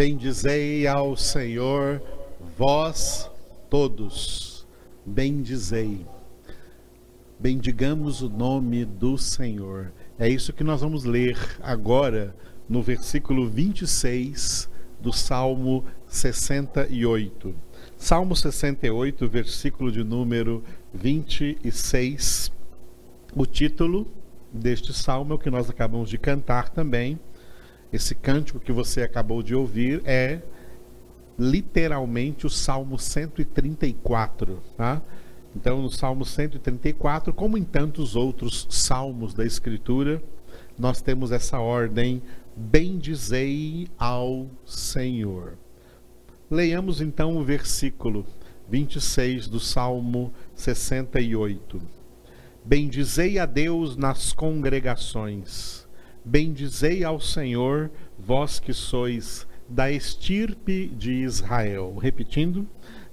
Bendizei ao Senhor, vós todos. Bendizei. Bendigamos o nome do Senhor. É isso que nós vamos ler agora no versículo 26 do Salmo 68. Salmo 68, versículo de número 26. O título deste salmo é o que nós acabamos de cantar também. Esse cântico que você acabou de ouvir é literalmente o Salmo 134, tá? Então, no Salmo 134, como em tantos outros salmos da Escritura, nós temos essa ordem: bendizei ao Senhor. Leiamos então o versículo 26 do Salmo 68. Bendizei a Deus nas congregações, bendizei ao Senhor, vós que sois da estirpe de Israel. Repetindo,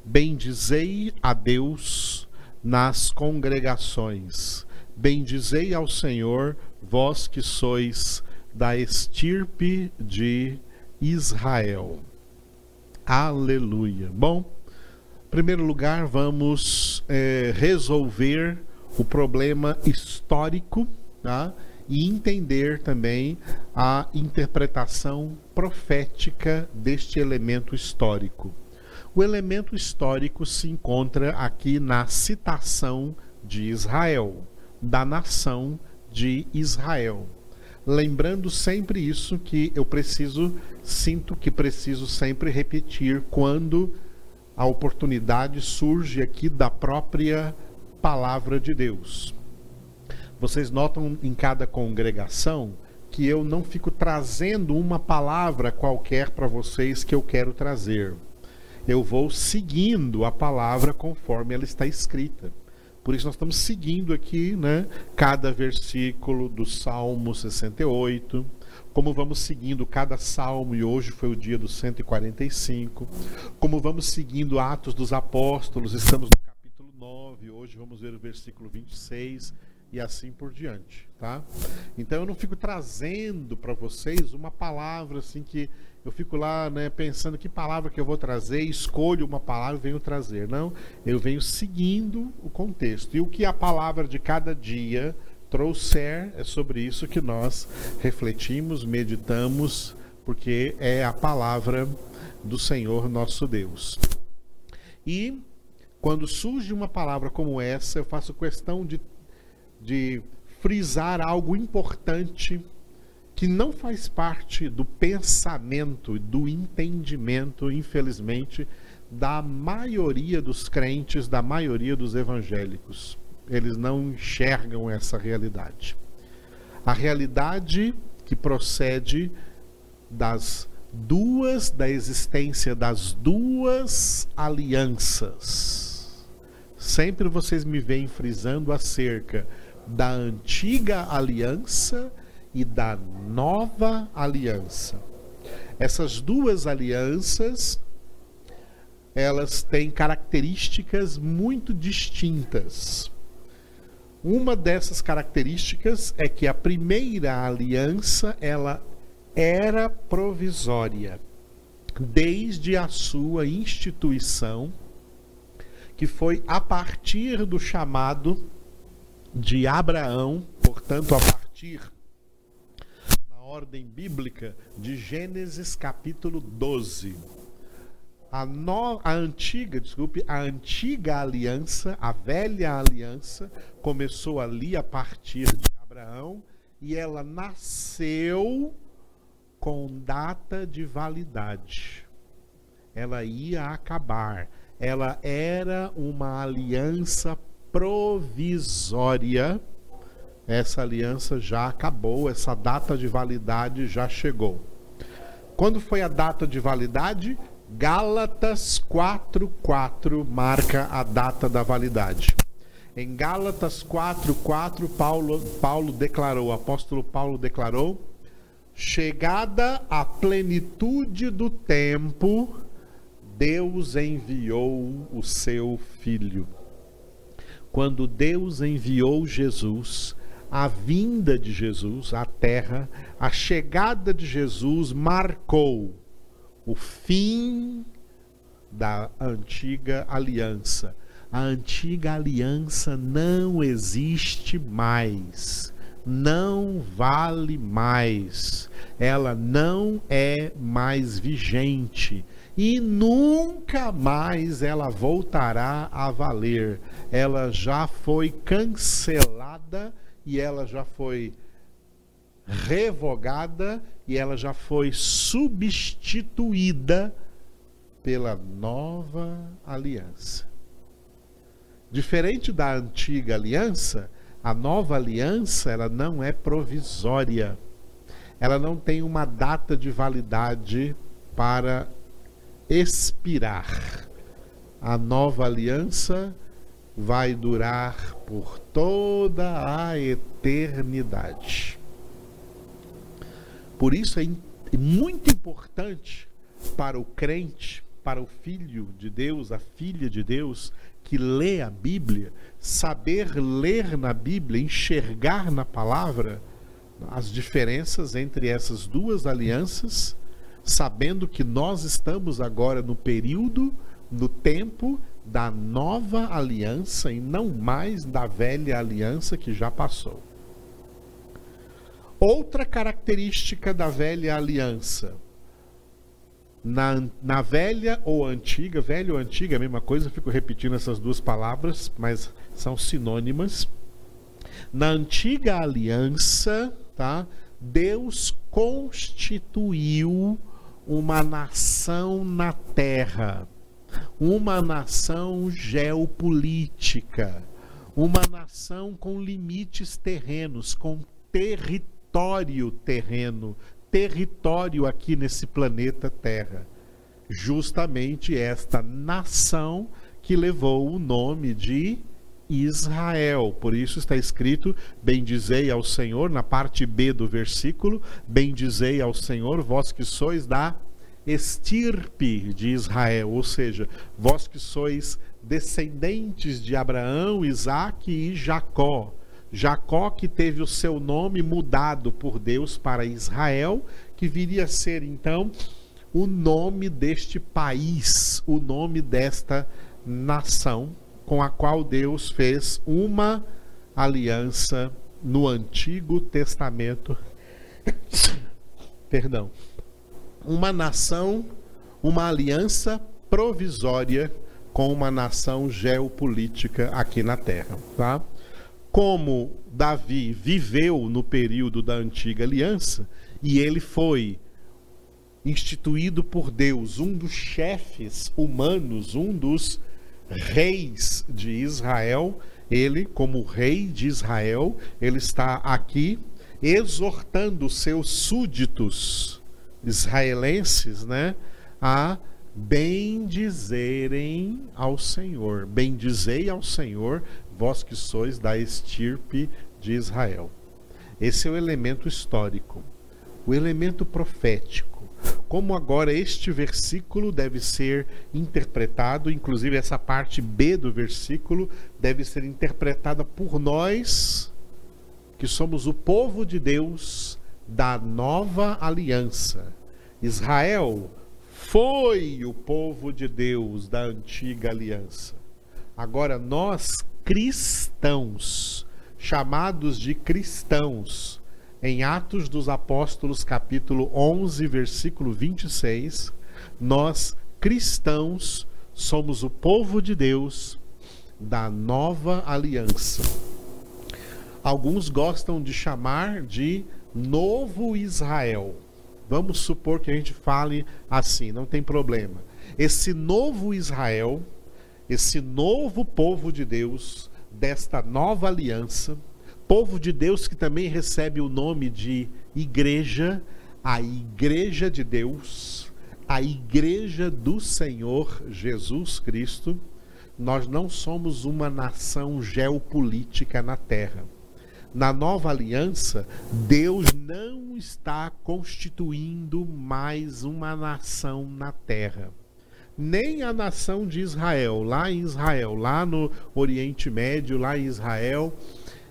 bendizei a Deus nas congregações, bendizei ao Senhor, vós que sois da estirpe de Israel. Aleluia. Bom, em primeiro lugar, vamos é, resolver o problema histórico tá? E entender também a interpretação profética deste elemento histórico. O elemento histórico se encontra aqui na citação de Israel, da nação de Israel lembrando sempre isso que eu preciso, sinto que preciso sempre repetir quando a oportunidade surge aqui da própria palavra de Deus. Vocês notam em cada congregação que eu não fico trazendo uma palavra qualquer para vocês que eu quero trazer. Eu vou seguindo a palavra conforme ela está escrita. Por isso nós estamos seguindo aqui, né, cada versículo do Salmo 68, como vamos seguindo cada salmo, e hoje foi o dia do 145, como vamos seguindo Atos dos Apóstolos, estamos no capítulo 9, hoje vamos ver o versículo 26 e assim por diante, tá? Então eu não fico trazendo para vocês uma palavra assim que eu fico lá né, pensando que palavra que eu vou trazer, escolho uma palavra e venho trazer. Não, eu venho seguindo o contexto. E o que a palavra de cada dia trouxer, é sobre isso que nós refletimos, meditamos, porque é a palavra do Senhor nosso Deus. E quando surge uma palavra como essa, eu faço questão de, de frisar algo importante que não faz parte do pensamento, do entendimento, infelizmente, da maioria dos crentes, da maioria dos evangélicos. Eles não enxergam essa realidade. A realidade que procede das duas, da existência das duas alianças. Sempre vocês me veem frisando acerca da antiga aliança e da nova aliança. Essas duas alianças elas têm características muito distintas. Uma dessas características é que a primeira aliança ela era provisória desde a sua instituição, que foi a partir do chamado de Abraão, portanto, a partir ordem bíblica de Gênesis capítulo 12. A, no, a antiga, desculpe, a antiga aliança, a velha aliança, começou ali a partir de Abraão e ela nasceu com data de validade. Ela ia acabar. Ela era uma aliança provisória essa aliança já acabou, essa data de validade já chegou. Quando foi a data de validade? Gálatas 4:4 marca a data da validade. Em Gálatas 4:4 Paulo Paulo declarou, o apóstolo Paulo declarou: Chegada a plenitude do tempo, Deus enviou o seu filho. Quando Deus enviou Jesus, a vinda de Jesus à terra, a chegada de Jesus marcou o fim da antiga aliança. A antiga aliança não existe mais, não vale mais, ela não é mais vigente e nunca mais ela voltará a valer. Ela já foi cancelada e ela já foi revogada e ela já foi substituída pela nova aliança. Diferente da antiga aliança, a nova aliança ela não é provisória. Ela não tem uma data de validade para expirar. A nova aliança vai durar por toda a eternidade. Por isso é muito importante para o crente, para o filho de Deus, a filha de Deus, que lê a Bíblia, saber ler na Bíblia, enxergar na palavra as diferenças entre essas duas alianças, sabendo que nós estamos agora no período, no tempo da nova aliança e não mais da velha aliança que já passou. Outra característica da velha aliança. Na, na velha ou antiga, velha ou antiga, a mesma coisa, fico repetindo essas duas palavras, mas são sinônimas. Na antiga aliança, tá? Deus constituiu uma nação na terra, uma nação geopolítica, uma nação com limites terrenos, com território terreno, território aqui nesse planeta Terra. Justamente esta nação que levou o nome de Israel. Por isso está escrito: Bendizei ao Senhor, na parte B do versículo: Bendizei ao Senhor, vós que sois da estirpe de Israel, ou seja, vós que sois descendentes de Abraão, Isaque e Jacó. Jacó, que teve o seu nome mudado por Deus para Israel, que viria a ser então o nome deste país, o nome desta nação com a qual Deus fez uma aliança no Antigo Testamento. Perdão. Uma nação, uma aliança provisória com uma nação geopolítica aqui na Terra, tá? como Davi viveu no período da antiga aliança e ele foi instituído por Deus, um dos chefes humanos, um dos reis de Israel, ele, como rei de Israel, ele está aqui exortando seus súditos israelenses, né, a bendizerem ao Senhor. Bendizei ao Senhor, vós que sois da estirpe de Israel. Esse é o elemento histórico, o elemento profético. Como agora este versículo deve ser interpretado, inclusive essa parte B do versículo deve ser interpretada por nós, que somos o povo de Deus da nova aliança. Israel foi o povo de Deus da antiga aliança. Agora nós cristãos, chamados de cristãos, em Atos dos Apóstolos, capítulo 11, versículo 26, nós cristãos somos o povo de Deus da nova aliança. Alguns gostam de chamar de novo Israel. Vamos supor que a gente fale assim, não tem problema. Esse novo Israel esse novo povo de Deus, desta nova aliança, povo de Deus que também recebe o nome de igreja, a igreja de Deus, a igreja do Senhor Jesus Cristo. Nós não somos uma nação geopolítica na terra. Na nova aliança, Deus não está constituindo mais uma nação na terra. Nem a nação de Israel, lá em Israel, lá no Oriente Médio, lá em Israel,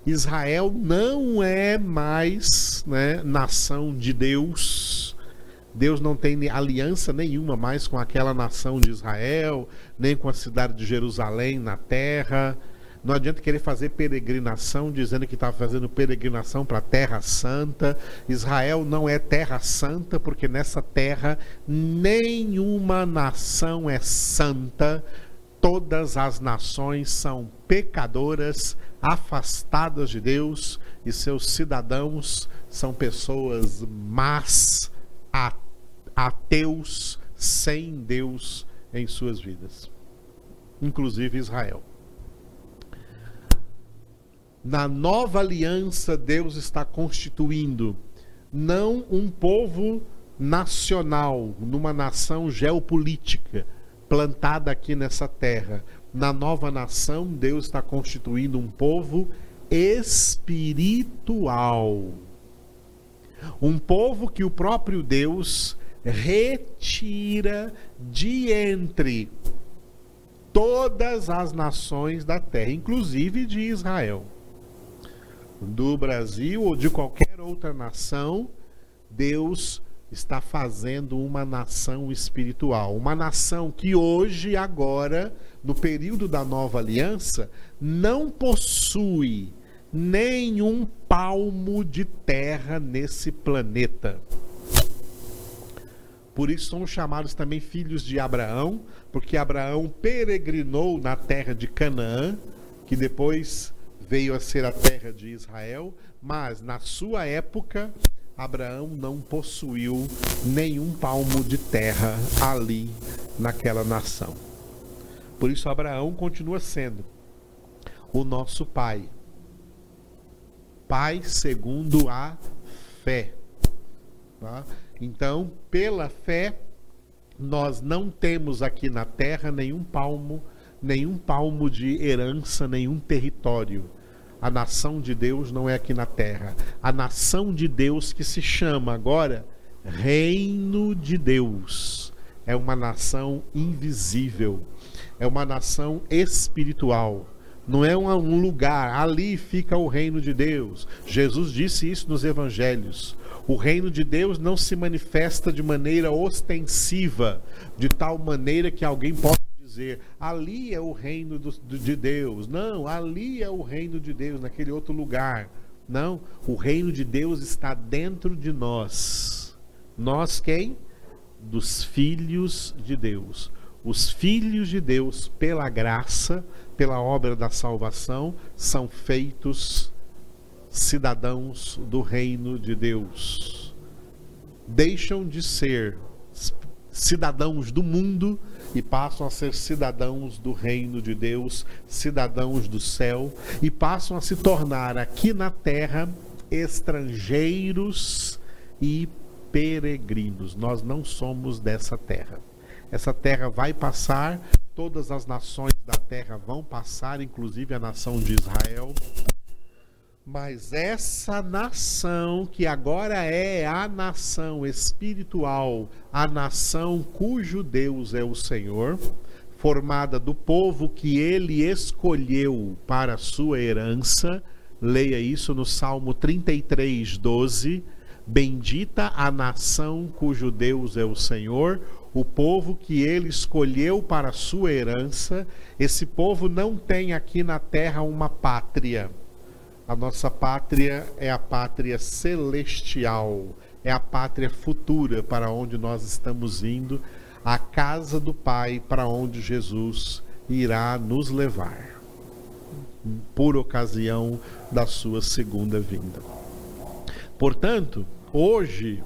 Israel não é mais né, nação de Deus, Deus não tem aliança nenhuma mais com aquela nação de Israel, nem com a cidade de Jerusalém na terra. Não adianta querer fazer peregrinação dizendo que está fazendo peregrinação para a Terra Santa. Israel não é Terra Santa, porque nessa terra nenhuma nação é santa. Todas as nações são pecadoras, afastadas de Deus, e seus cidadãos são pessoas más, ateus, sem Deus em suas vidas, inclusive Israel. Na nova aliança, Deus está constituindo não um povo nacional, numa nação geopolítica plantada aqui nessa terra. Na nova nação, Deus está constituindo um povo espiritual. Um povo que o próprio Deus retira de entre todas as nações da terra, inclusive de Israel do Brasil ou de qualquer outra nação, Deus está fazendo uma nação espiritual. Uma nação que hoje, agora, no período da nova aliança, não possui nenhum palmo de terra nesse planeta. Por isso somos chamados também filhos de Abraão, porque Abraão peregrinou na terra de Canaã, que depois veio a ser a terra de Israel, mas na sua época Abraão não possuiu nenhum palmo de terra ali naquela nação. Por isso Abraão continua sendo o nosso pai. Pai segundo a fé. Tá? Então, pela fé, nós não temos aqui na terra nenhum palmo, nenhum palmo de herança, nenhum território. A nação de Deus não é aqui na terra. A nação de Deus que se chama agora Reino de Deus. É uma nação invisível. É uma nação espiritual. Não é um lugar, ali fica o reino de Deus. Jesus disse isso nos evangelhos. O reino de Deus não se manifesta de maneira ostensiva, de tal maneira que alguém possa dizer ali é o reino do, de Deus. Não, ali é o reino de Deus, naquele outro lugar. Não, o reino de Deus está dentro de nós. Nós quem? Dos filhos de Deus. Os filhos de Deus, pela graça, pela obra da salvação, são feitos cidadãos do reino de Deus. Deixam de ser cidadãos do mundo e passam a ser cidadãos do reino de Deus, cidadãos do céu, e passam a se tornar aqui na terra estrangeiros e peregrinos. Nós não somos dessa terra. Essa terra vai passar, todas as nações da terra vão passar, inclusive a nação de Israel. Mas essa nação, que agora é a nação espiritual, a nação cujo Deus é o Senhor, formada do povo que ele escolheu para sua herança, leia isso no Salmo 33, 12. Bendita a nação cujo Deus é o Senhor, o povo que ele escolheu para sua herança. Esse povo não tem aqui na terra uma pátria a nossa pátria é a pátria celestial, é a pátria futura para onde nós estamos indo, a casa do Pai para onde Jesus irá nos levar, por ocasião da sua segunda vinda. Portanto, hoje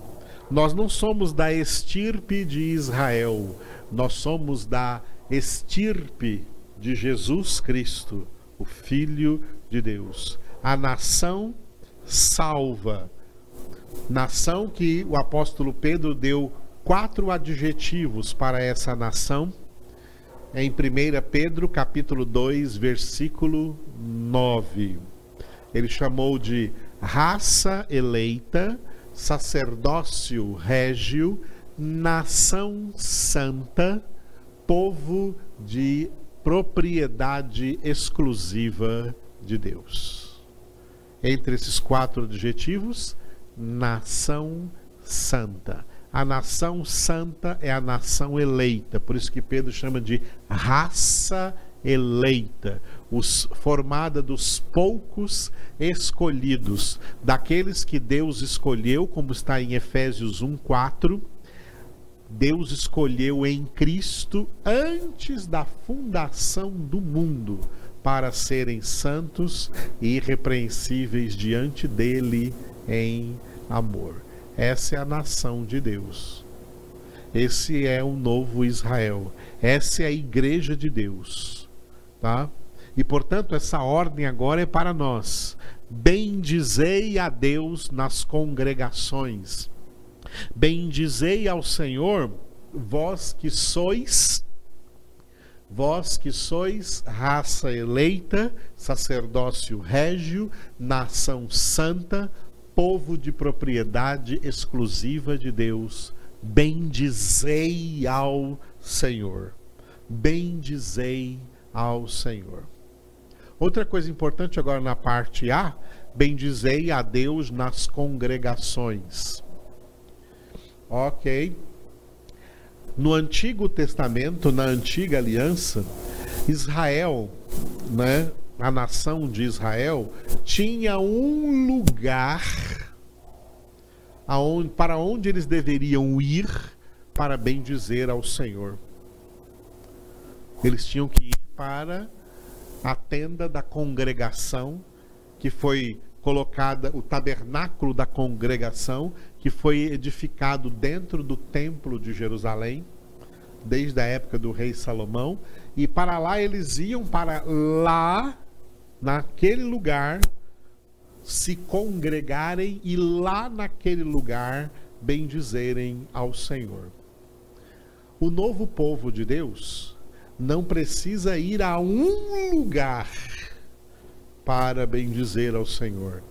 nós não somos da estirpe de Israel, nós somos da estirpe de Jesus Cristo, o Filho de Deus a nação salva. Nação que o apóstolo Pedro deu quatro adjetivos para essa nação. Em 1 Pedro, capítulo 2, versículo 9. Ele chamou de raça eleita, sacerdócio régio, nação santa, povo de propriedade exclusiva de Deus entre esses quatro adjetivos, nação santa. A nação santa é a nação eleita, por isso que Pedro chama de raça eleita, os, formada dos poucos escolhidos, daqueles que Deus escolheu, como está em Efésios 1:4. Deus escolheu em Cristo antes da fundação do mundo para serem santos e irrepreensíveis diante dele em amor. Essa é a nação de Deus. Esse é o novo Israel. Essa é a igreja de Deus, tá? E portanto, essa ordem agora é para nós. Bendizei a Deus nas congregações. Bendizei ao Senhor, vós que sois vós que sois raça eleita, sacerdócio régio, nação santa, povo de propriedade exclusiva de Deus, bendizei ao Senhor. Bendizei ao Senhor. Outra coisa importante agora na parte A, bendizei a Deus nas congregações. Ok. No Antigo Testamento, na Antiga Aliança, Israel, né, a nação de Israel, tinha um lugar aonde, para onde eles deveriam ir para bendizer ao Senhor. Eles tinham que ir para a tenda da congregação, que foi colocada, o tabernáculo da congregação, que foi edificado dentro do templo de Jerusalém, desde a época do rei Salomão, e para lá eles iam para lá naquele lugar se congregarem e lá naquele lugar bendizerem ao Senhor. O novo povo de Deus não precisa ir a um lugar para bendizer ao Senhor.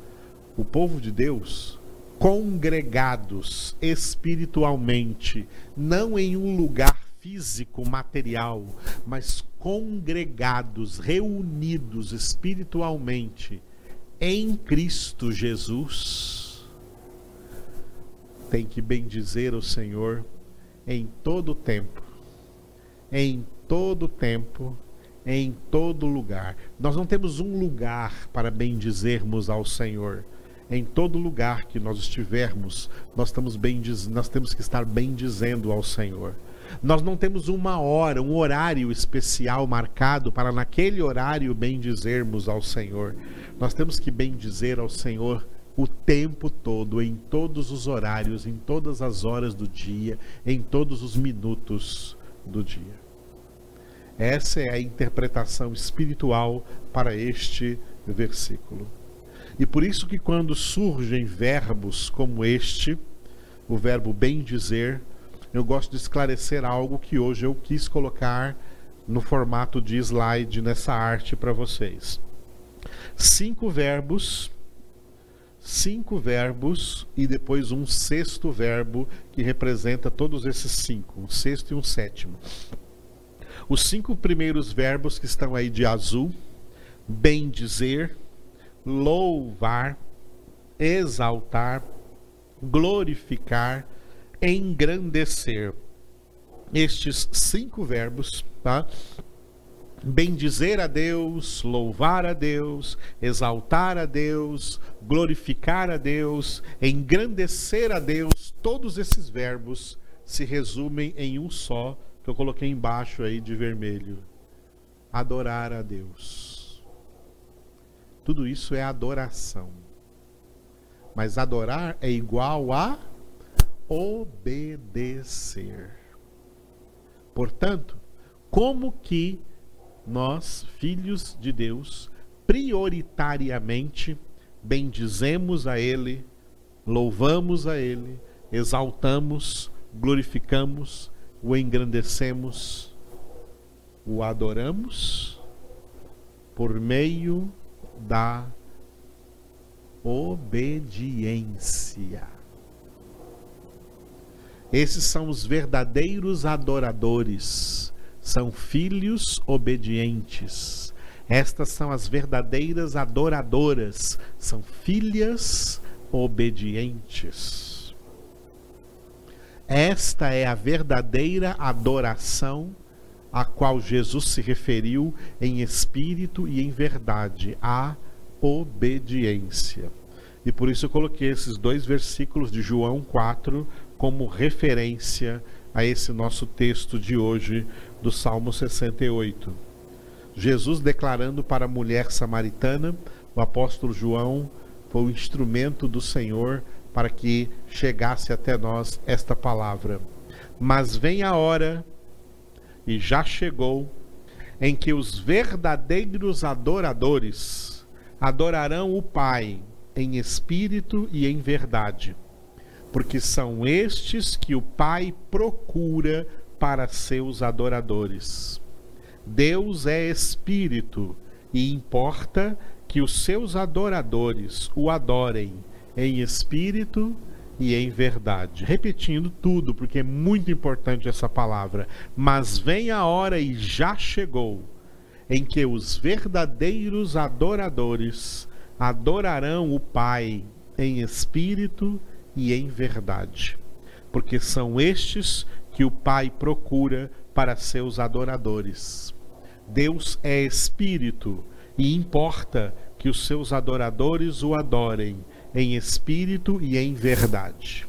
O povo de Deus, congregados espiritualmente, não em um lugar físico, material, mas congregados, reunidos espiritualmente em Cristo Jesus, tem que bendizer o Senhor em todo tempo, em todo tempo, em todo lugar. Nós não temos um lugar para bendizermos ao Senhor. Em todo lugar que nós estivermos, nós, estamos bendiz... nós temos que estar bendizendo ao Senhor. Nós não temos uma hora, um horário especial marcado para naquele horário bendizermos ao Senhor. Nós temos que bendizer ao Senhor o tempo todo, em todos os horários, em todas as horas do dia, em todos os minutos do dia. Essa é a interpretação espiritual para este versículo. E por isso que quando surgem verbos como este, o verbo bem dizer, eu gosto de esclarecer algo que hoje eu quis colocar no formato de slide nessa arte para vocês. Cinco verbos, cinco verbos e depois um sexto verbo que representa todos esses cinco, um sexto e um sétimo. Os cinco primeiros verbos que estão aí de azul: bem dizer, louvar, exaltar, glorificar, engrandecer. Estes cinco verbos, tá? bendizer a Deus, louvar a Deus, exaltar a Deus, glorificar a Deus, engrandecer a Deus, todos esses verbos se resumem em um só, que eu coloquei embaixo aí de vermelho: adorar a Deus. Tudo isso é adoração. Mas adorar é igual a obedecer. Portanto, como que nós, filhos de Deus, prioritariamente bendizemos a Ele, louvamos a Ele, exaltamos, glorificamos, o engrandecemos, o adoramos por meio da obediência. Esses são os verdadeiros adoradores, são filhos obedientes. Estas são as verdadeiras adoradoras, são filhas obedientes. Esta é a verdadeira adoração a qual Jesus se referiu em espírito e em verdade, a obediência. E por isso eu coloquei esses dois versículos de João 4 como referência a esse nosso texto de hoje do Salmo 68. Jesus declarando para a mulher samaritana, o apóstolo João foi o instrumento do Senhor para que chegasse até nós esta palavra. Mas vem a hora, e já chegou, em que os verdadeiros adoradores adorarão o Pai em espírito e em verdade, porque são estes que o Pai procura para seus adoradores. Deus é espírito e importa que os seus adoradores o adorem em espírito e em verdade. Repetindo tudo, porque é muito importante essa palavra. Mas vem a hora e já chegou em que os verdadeiros adoradores adorarão o Pai em espírito e em verdade, porque são estes que o Pai procura para seus adoradores. Deus é espírito e importa que os seus adoradores o adorem em espírito e em verdade.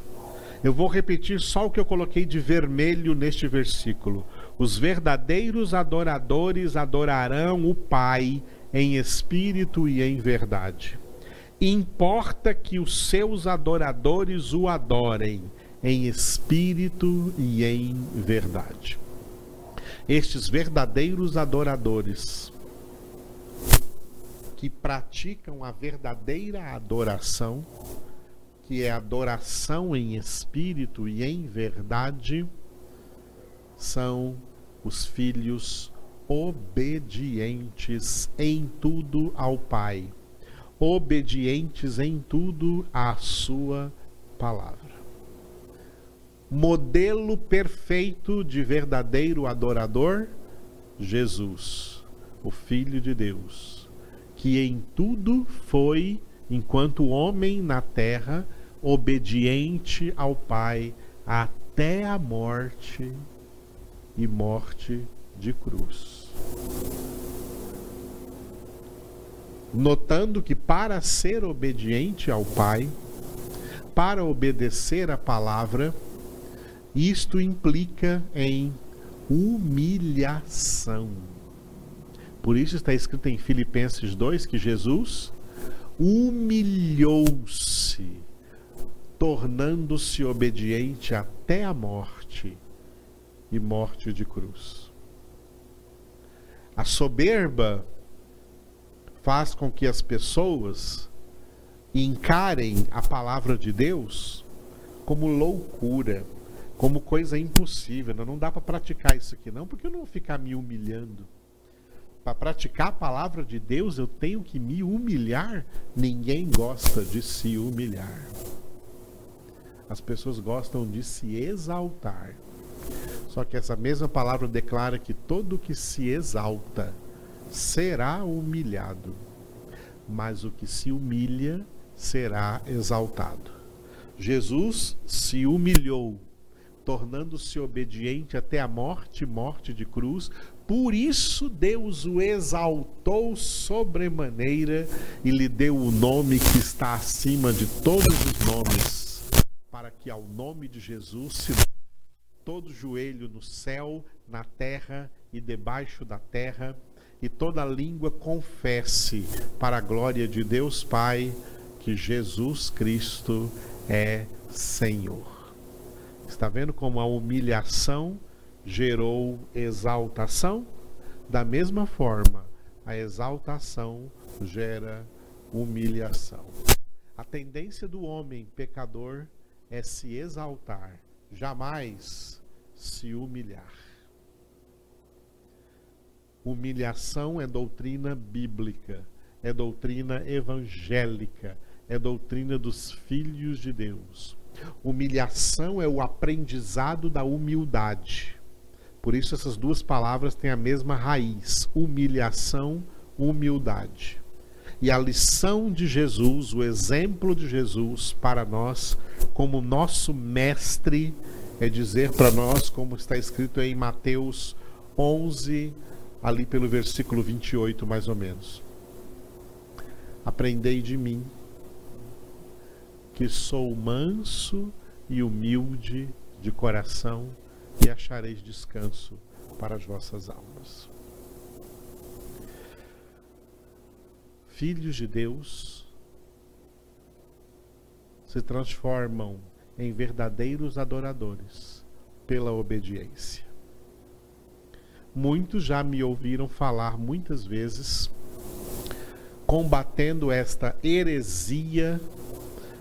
Eu vou repetir só o que eu coloquei de vermelho neste versículo. Os verdadeiros adoradores adorarão o Pai em espírito e em verdade. Importa que os seus adoradores o adorem em espírito e em verdade. Estes verdadeiros adoradores que praticam a verdadeira adoração, que é adoração em espírito e em verdade, são os filhos obedientes em tudo ao Pai, obedientes em tudo à Sua palavra. Modelo perfeito de verdadeiro adorador, Jesus, o Filho de Deus que em tudo foi, enquanto homem na terra, obediente ao Pai até a morte e morte de cruz. Notando que para ser obediente ao Pai, para obedecer a palavra, isto implica em humilhação por isso está escrito em Filipenses 2 que Jesus humilhou-se, tornando-se obediente até a morte e morte de cruz. A soberba faz com que as pessoas encarem a palavra de Deus como loucura, como coisa impossível. Não dá para praticar isso aqui, não, porque eu não vou ficar me humilhando para praticar a palavra de Deus, eu tenho que me humilhar. Ninguém gosta de se humilhar. As pessoas gostam de se exaltar. Só que essa mesma palavra declara que todo que se exalta será humilhado, mas o que se humilha será exaltado. Jesus se humilhou, tornando-se obediente até a morte morte de cruz por isso Deus o exaltou sobremaneira e lhe deu o nome que está acima de todos os nomes, para que ao nome de Jesus se todo joelho no céu, na terra e debaixo da terra, e toda língua confesse para a glória de Deus Pai que Jesus Cristo é Senhor. Está vendo como a humilhação gerou exaltação, da mesma forma, a exaltação gera humilhação. A tendência do homem pecador é se exaltar, jamais se humilhar. Humilhação é doutrina bíblica, é doutrina evangélica, é doutrina dos filhos de Deus. Humilhação é o aprendizado da humildade. Por isso essas duas palavras têm a mesma raiz: humilhação, humildade. E a lição de Jesus, o exemplo de Jesus para nós, como nosso mestre é dizer para nós, como está escrito em Mateus 11, ali pelo versículo 28, mais ou menos. Aprendei de mim, que sou manso e humilde de coração, e achareis descanso para as vossas almas. Filhos de Deus se transformam em verdadeiros adoradores pela obediência. Muitos já me ouviram falar muitas vezes combatendo esta heresia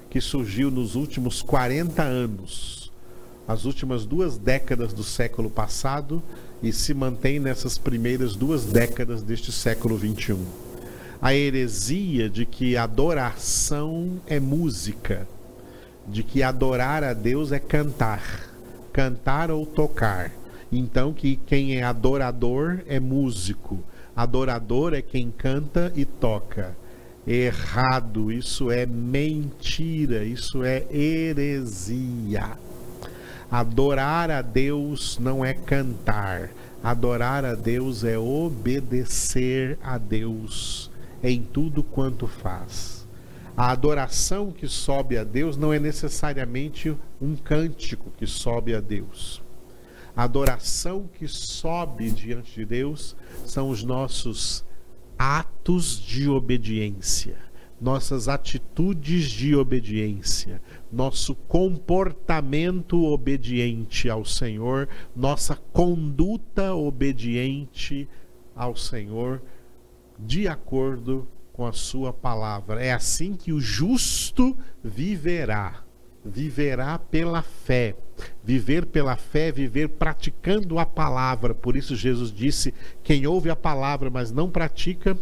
que surgiu nos últimos 40 anos, as últimas duas décadas do século passado e se mantém nessas primeiras duas décadas deste século 21. A heresia de que adoração é música, de que adorar a Deus é cantar, cantar ou tocar. Então que quem é adorador é músico, Adorador é quem canta e toca. Errado, isso é mentira, isso é heresia. Adorar a Deus não é cantar, adorar a Deus é obedecer a Deus em tudo quanto faz. A adoração que sobe a Deus não é necessariamente um cântico que sobe a Deus. A adoração que sobe diante de Deus são os nossos atos de obediência, nossas atitudes de obediência, nosso comportamento obediente ao Senhor, nossa conduta obediente ao Senhor, de acordo com a Sua palavra. É assim que o justo viverá viverá pela fé. Viver pela fé, viver praticando a palavra. Por isso Jesus disse: quem ouve a palavra, mas não pratica,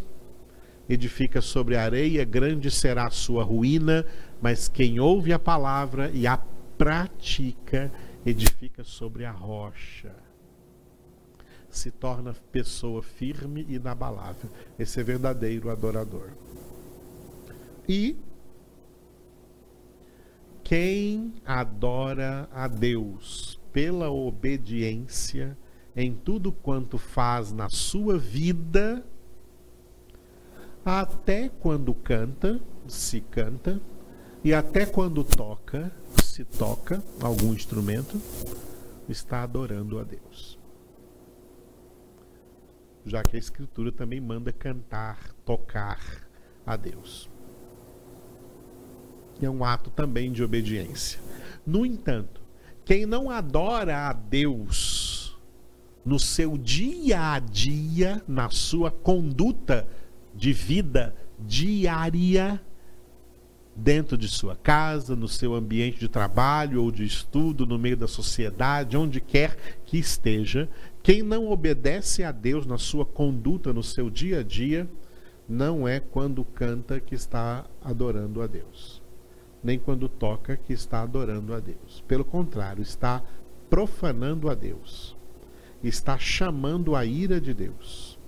edifica sobre a areia, grande será a sua ruína, mas quem ouve a palavra e a pratica, edifica sobre a rocha. Se torna pessoa firme e inabalável. Esse é verdadeiro adorador. E quem adora a Deus pela obediência em tudo quanto faz na sua vida, até quando canta, se canta, e até quando toca, se toca algum instrumento, está adorando a Deus. Já que a Escritura também manda cantar, tocar a Deus é um ato também de obediência. No entanto, quem não adora a Deus no seu dia a dia, na sua conduta de vida diária, dentro de sua casa, no seu ambiente de trabalho ou de estudo, no meio da sociedade, onde quer que esteja, quem não obedece a Deus na sua conduta, no seu dia a dia, não é quando canta que está adorando a Deus nem quando toca que está adorando a Deus. Pelo contrário, está profanando a Deus. Está chamando a ira de Deus.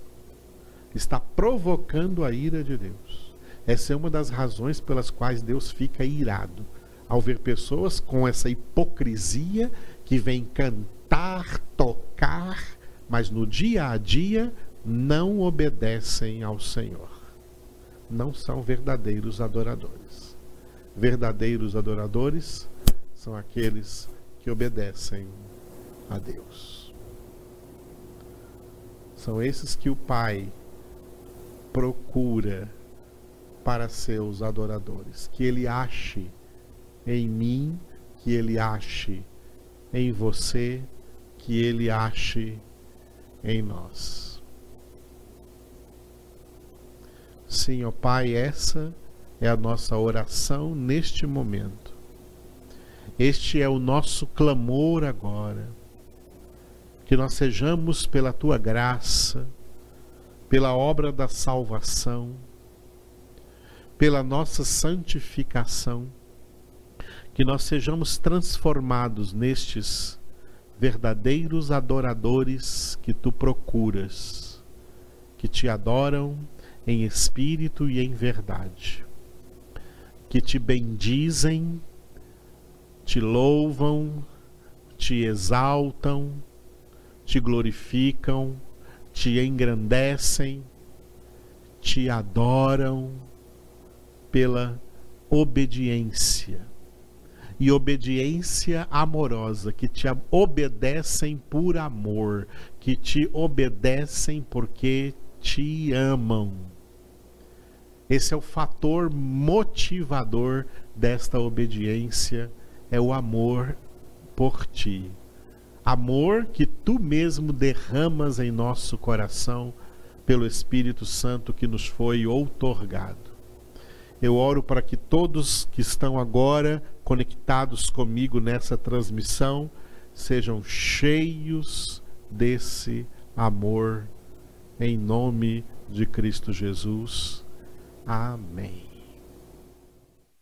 Está provocando a ira de Deus. Essa é uma das razões pelas quais Deus fica irado ao ver pessoas com essa hipocrisia que vem cantar, tocar, mas no dia a dia não obedecem ao Senhor. Não são verdadeiros adoradores verdadeiros adoradores são aqueles que obedecem a Deus. São esses que o Pai procura para seus adoradores. Que Ele ache em mim, que Ele ache em você, que Ele ache em nós. Sim, ó Pai, essa é a nossa oração neste momento. Este é o nosso clamor agora. Que nós sejamos, pela tua graça, pela obra da salvação, pela nossa santificação, que nós sejamos transformados nestes verdadeiros adoradores que tu procuras, que te adoram em espírito e em verdade que te bendizem, te louvam, te exaltam, te glorificam, te engrandecem, te adoram pela obediência. E obediência amorosa, que te obedecem por amor, que te obedecem porque te amam. Esse é o fator motivador desta obediência, é o amor por ti. Amor que tu mesmo derramas em nosso coração pelo Espírito Santo que nos foi outorgado. Eu oro para que todos que estão agora conectados comigo nessa transmissão sejam cheios desse amor, em nome de Cristo Jesus. Amém.